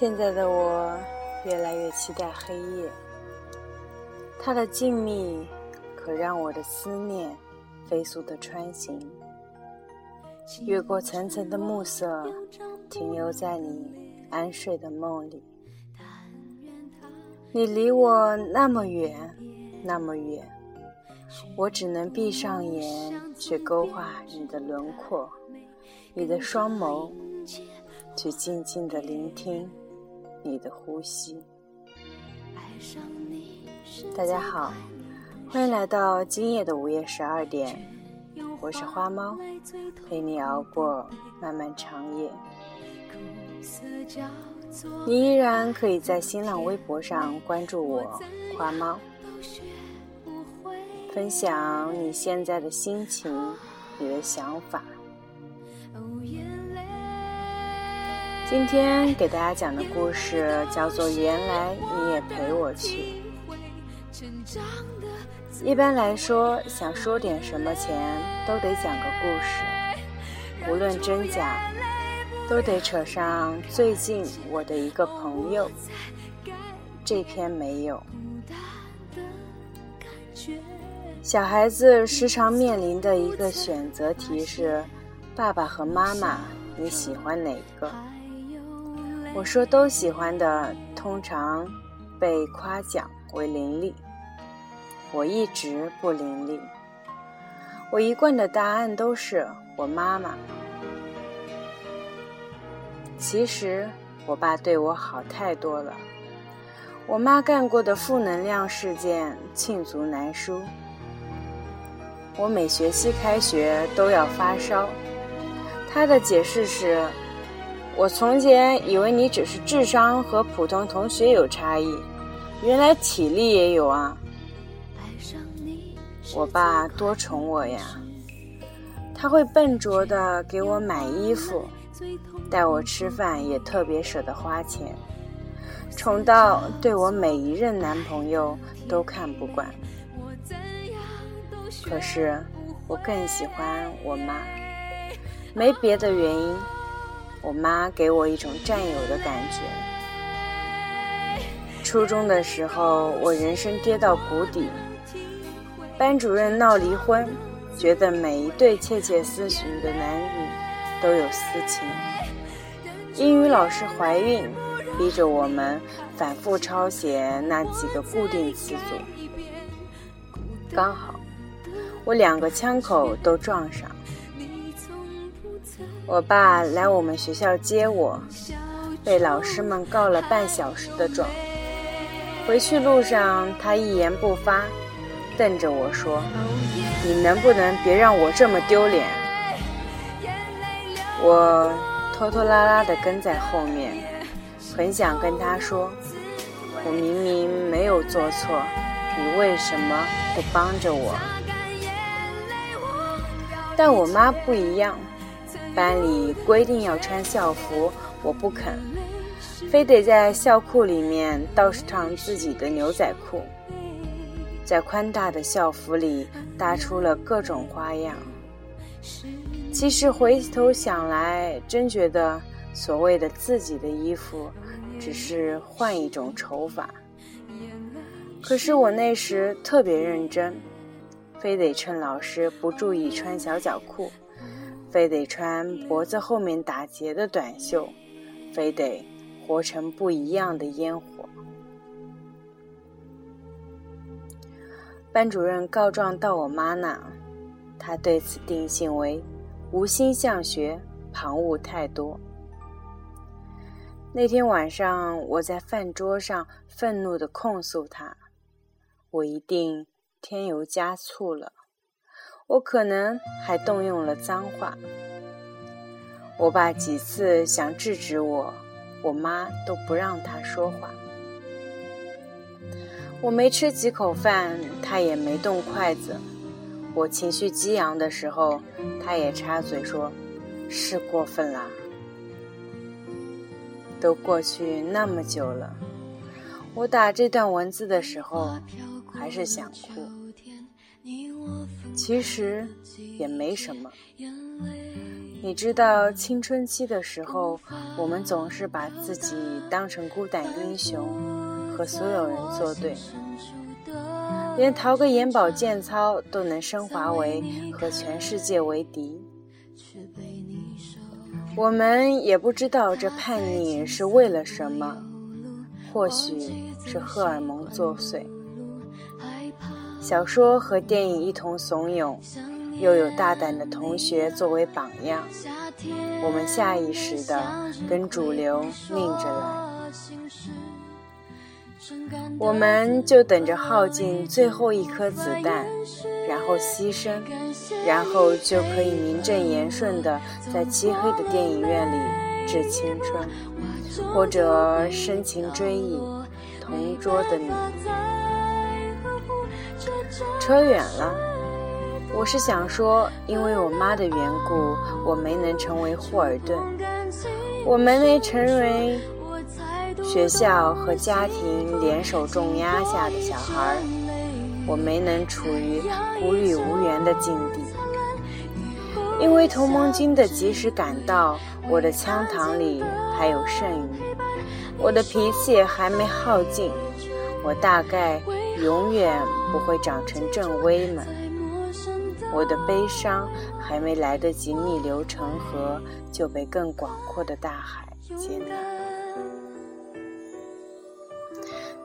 现在的我越来越期待黑夜，它的静谧可让我的思念飞速的穿行，越过层层的暮色，停留在你安睡的梦里。你离我那么远，那么远，我只能闭上眼去勾画你的轮廓，你的双眸，去静静的聆听。你的呼吸。大家好，欢迎来到今夜的午夜十二点，我是花猫，陪你熬过漫漫长夜。你依然可以在新浪微博上关注我，花猫，分享你现在的心情，你的想法。今天给大家讲的故事叫做《原来你也陪我去》。一般来说，想说点什么前，都得讲个故事，无论真假，都得扯上最近我的一个朋友。这篇没有。小孩子时常面临的一个选择题是：爸爸和妈妈，你喜欢哪一个？我说都喜欢的，通常被夸奖为伶俐。我一直不伶俐，我一贯的答案都是我妈妈。其实我爸对我好太多了，我妈干过的负能量事件罄竹难书。我每学期开学都要发烧，他的解释是。我从前以为你只是智商和普通同学有差异，原来体力也有啊！我爸多宠我呀，他会笨拙的给我买衣服，带我吃饭也特别舍得花钱，宠到对我每一任男朋友都看不惯。可是我更喜欢我妈，没别的原因。我妈给我一种占有的感觉。初中的时候，我人生跌到谷底，班主任闹离婚，觉得每一对窃窃私语的男女都有私情。英语老师怀孕，逼着我们反复抄写那几个固定词组。刚好，我两个枪口都撞上。我爸来我们学校接我，被老师们告了半小时的状。回去路上，他一言不发，瞪着我说：“你能不能别让我这么丢脸？”我拖拖拉拉地跟在后面，很想跟他说：“我明明没有做错，你为什么不帮着我？”但我妈不一样。班里规定要穿校服，我不肯，非得在校裤里面倒上自己的牛仔裤，在宽大的校服里搭出了各种花样。其实回头想来，真觉得所谓的自己的衣服，只是换一种丑法。可是我那时特别认真，非得趁老师不注意穿小脚裤。非得穿脖子后面打结的短袖，非得活成不一样的烟火。班主任告状到我妈那，她对此定性为无心向学，旁骛太多。那天晚上，我在饭桌上愤怒地控诉他：“我一定添油加醋了。”我可能还动用了脏话，我爸几次想制止我，我妈都不让他说话。我没吃几口饭，他也没动筷子。我情绪激昂的时候，他也插嘴说：“是过分啦。”都过去那么久了，我打这段文字的时候，还是想哭。其实也没什么，你知道，青春期的时候，我们总是把自己当成孤胆英雄，和所有人作对，连逃个眼保健操都能升华为和全世界为敌。我们也不知道这叛逆是为了什么，或许是荷尔蒙作祟。小说和电影一同怂恿。又有大胆的同学作为榜样，我们下意识的跟主流拧着来，我们就等着耗尽最后一颗子弹，然后牺牲，然后就可以名正言顺的在漆黑的电影院里致青春，或者深情追忆同桌的你。扯远了。我是想说，因为我妈的缘故，我没能成为霍尔顿，我没能成为学校和家庭联手重压下的小孩，我没能处于孤立无援的境地。因为同盟军的及时赶到，我的枪膛里还有剩余，我的脾气还没耗尽，我大概永远不会长成正威们。我的悲伤还没来得及逆流成河，就被更广阔的大海接纳。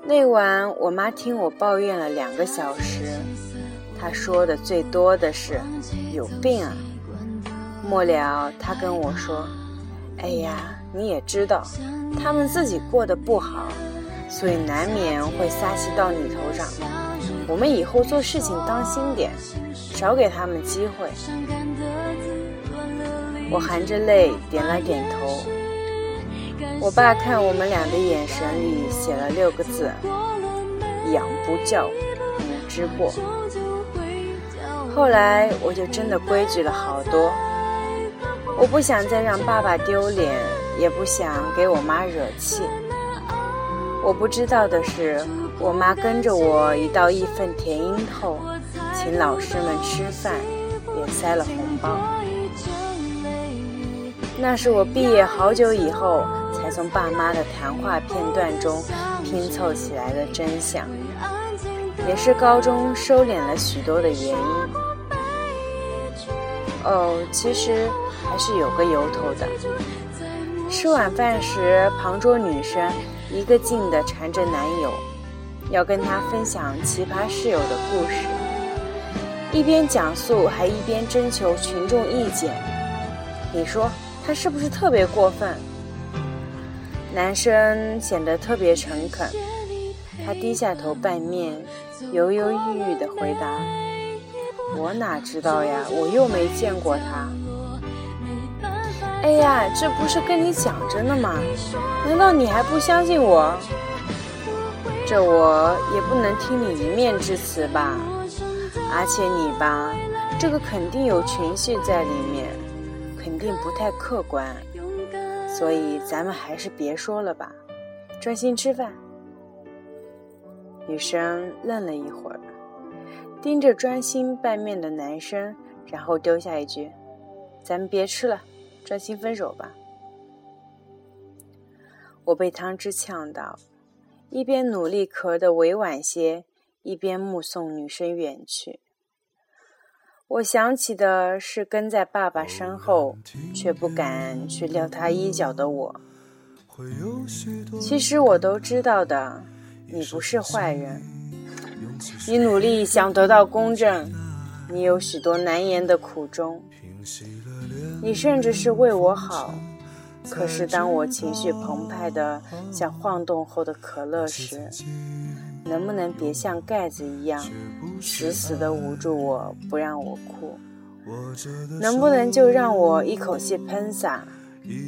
那晚，我妈听我抱怨了两个小时，她说的最多的是“有病啊”。末了，她跟我说：“哎呀，你也知道，他们自己过得不好，所以难免会撒气到你头上。我们以后做事情当心点。”少给他们机会。我含着泪点了点头。我爸看我们俩的眼神里写了六个字：养不教，无之过。后来我就真的规矩了好多。我不想再让爸爸丢脸，也不想给我妈惹气。我不知道的是，我妈跟着我一道义愤填膺后。请老师们吃饭，也塞了红包。那是我毕业好久以后才从爸妈的谈话片段中拼凑起来的真相，也是高中收敛了许多的原因。哦，其实还是有个由头的。吃晚饭时，旁桌女生一个劲地缠着男友，要跟他分享奇葩室友的故事。一边讲述，还一边征求群众意见。你说他是不是特别过分？男生显得特别诚恳，他低下头半面，犹犹豫豫地回答：“我哪知道呀，我又没见过他。”哎呀，这不是跟你讲着呢吗？难道你还不相信我？这我也不能听你一面之词吧。而且你吧，这个肯定有情绪在里面，肯定不太客观，所以咱们还是别说了吧，专心吃饭。女生愣了一会儿，盯着专心拌面的男生，然后丢下一句：“咱们别吃了，专心分手吧。”我被汤汁呛到，一边努力咳得委婉些。一边目送女生远去，我想起的是跟在爸爸身后却不敢去撩他衣角的我。其实我都知道的，你不是坏人，你努力想得到公正，你有许多难言的苦衷，你甚至是为我好。可是当我情绪澎湃的像晃动后的可乐时，能不能别像盖子一样，死死的捂住我，不让我哭？能不能就让我一口气喷洒？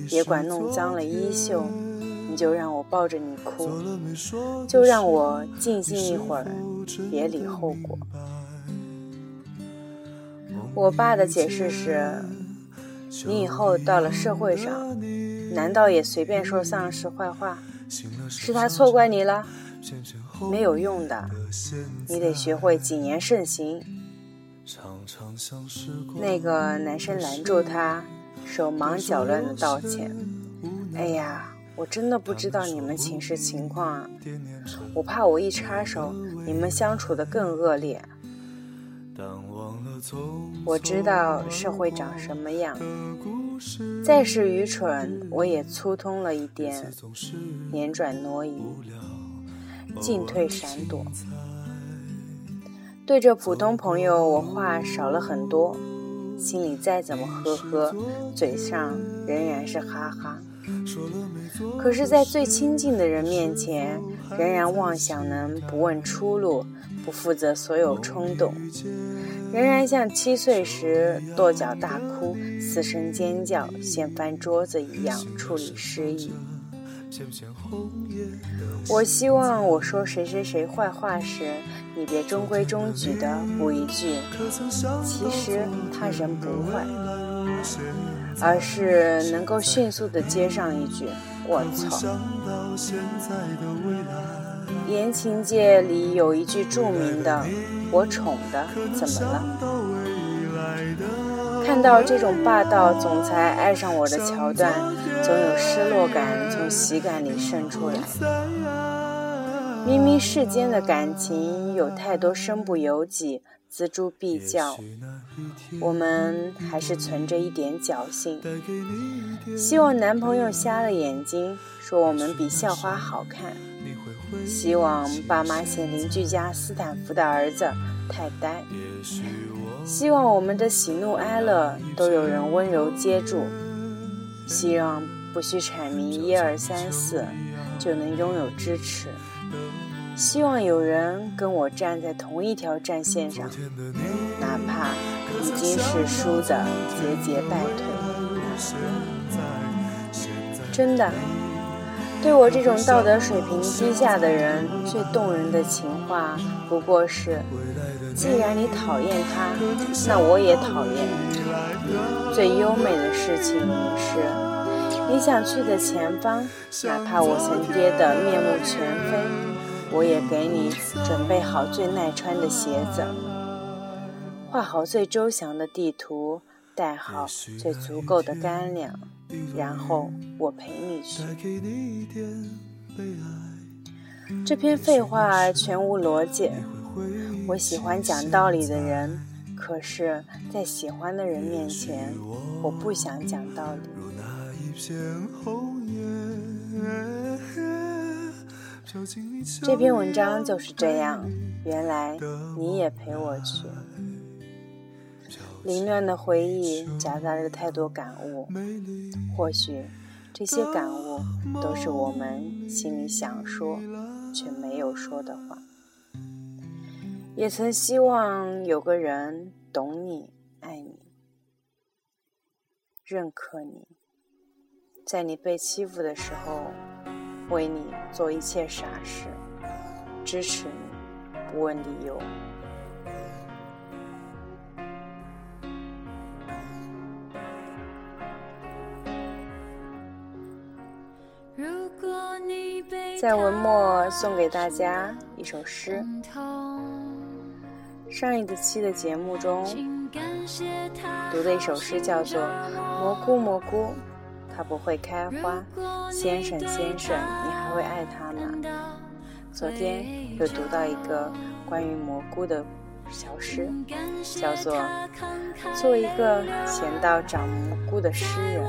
别管弄脏了衣袖，你就让我抱着你哭，就让我静静一会儿，别理后果。我爸的解释是：你以后到了社会上，难道也随便说丧尸坏话？是他错怪你了？没有用的，你得学会谨言慎行。那个男生拦住他，手忙脚乱的道歉。哎呀，我真的不知道你们寝室情况啊，我怕我一插手，你们相处的更恶劣。我知道社会长什么样，再是愚蠢，我也粗通了一点，辗转挪移，进退闪躲。对着普通朋友，我话少了很多，心里再怎么呵呵，嘴上仍然是哈哈。可是，在最亲近的人面前，仍然妄想能不问出路，不负责所有冲动，仍然像七岁时跺脚大哭、嘶声尖叫、掀翻桌子一样处理失意。我希望我说谁谁谁坏话时。你别中规中矩的补一句，其实他人不坏，而是能够迅速的接上一句“我操”。言情界里有一句著名的“我宠的怎么了”，看到这种霸道总裁爱上我的桥段，总有失落感从喜感里渗出来。明明世间的感情有太多身不由己、锱铢必较，我们还是存着一点侥幸，希望男朋友瞎了眼睛，说我们比校花好看；希望爸妈嫌邻居家斯坦福的儿子太呆；希望我们的喜怒哀乐都有人温柔接住；希望不需阐明一二三四，就能拥有支持。希望有人跟我站在同一条战线上，哪怕已经是输的节节败退。真的，对我这种道德水平低下的人，最动人的情话不过是：既然你讨厌他，那我也讨厌。最优美的事情是，你想去的前方，哪怕我曾跌得面目全非。我也给你准备好最耐穿的鞋子，画好最周详的地图，带好最足够的干粮，然后我陪你去。这篇废话全无逻辑。我喜欢讲道理的人，可是，在喜欢的人面前，我不想讲道理。这篇文章就是这样。原来你也陪我去。凌乱的回忆夹杂着太多感悟，或许这些感悟都是我们心里想说却没有说的话。也曾希望有个人懂你、爱你、认可你，在你被欺负的时候。为你做一切傻事，支持你，不问理由。在文末送给大家一首诗。上一期的节目中读的一首诗叫做《蘑菇蘑菇》。它不会开花，先生先生，你还会爱它吗？昨天又读到一个关于蘑菇的小诗，叫做《做一个闲到长蘑菇的诗人》。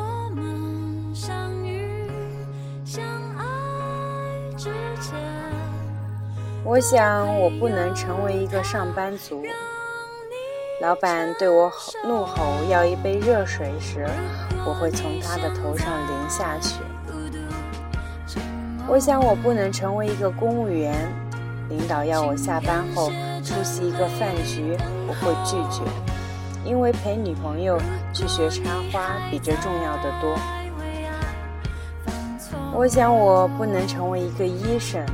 我想我不能成为一个上班族。老板对我吼怒吼要一杯热水时，我会从他的头上淋下去。我想我不能成为一个公务员，领导要我下班后出席一个饭局，我会拒绝，因为陪女朋友去学插花比这重要的多。我想我不能成为一个医生，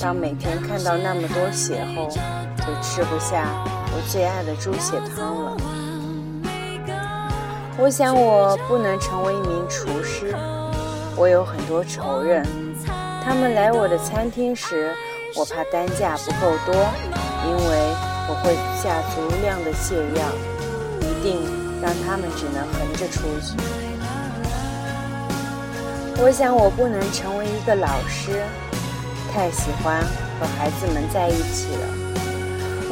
当每天看到那么多血后，就吃不下。我最爱的猪血汤了。我想我不能成为一名厨师，我有很多仇人，他们来我的餐厅时，我怕单价不够多，因为我会下足量的泻药，一定让他们只能横着出去。我想我不能成为一个老师，太喜欢和孩子们在一起了。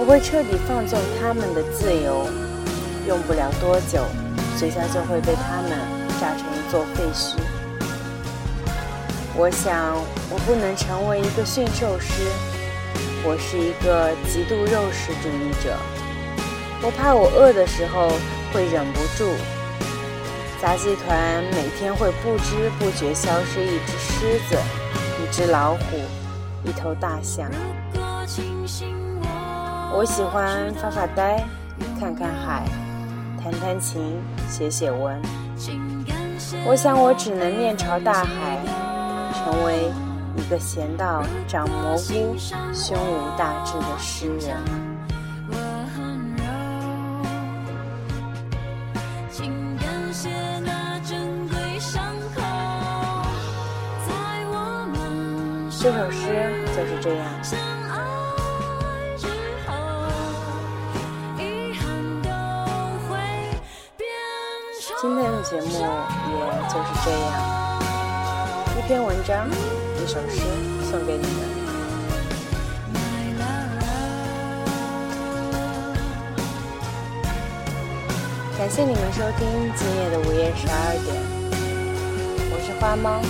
我会彻底放纵他们的自由，用不了多久，学校就会被他们炸成一座废墟。我想我不能成为一个驯兽师，我是一个极度肉食主义者。我怕我饿的时候会忍不住。杂技团每天会不知不觉消失一只狮子、一只老虎、一头大象。我喜欢发发呆，看看海，弹弹琴，写写文。我想我只能面朝大海，成为一个闲到长蘑菇、胸无大志的诗人。这首诗就是这样。节目也就是这样，一篇文章，一首诗送给你们。感谢你们收听今夜的午夜十二点，我是花猫，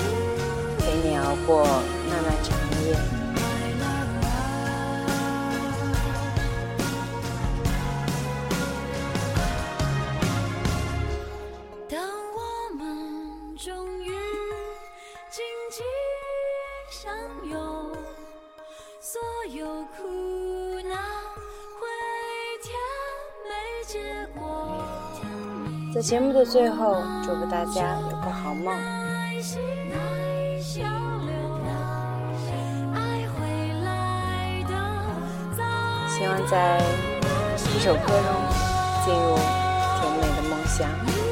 陪你熬过。漫漫长夜。在节目的最后，祝福大家有个好梦。希望在这首歌中进入甜美的梦乡。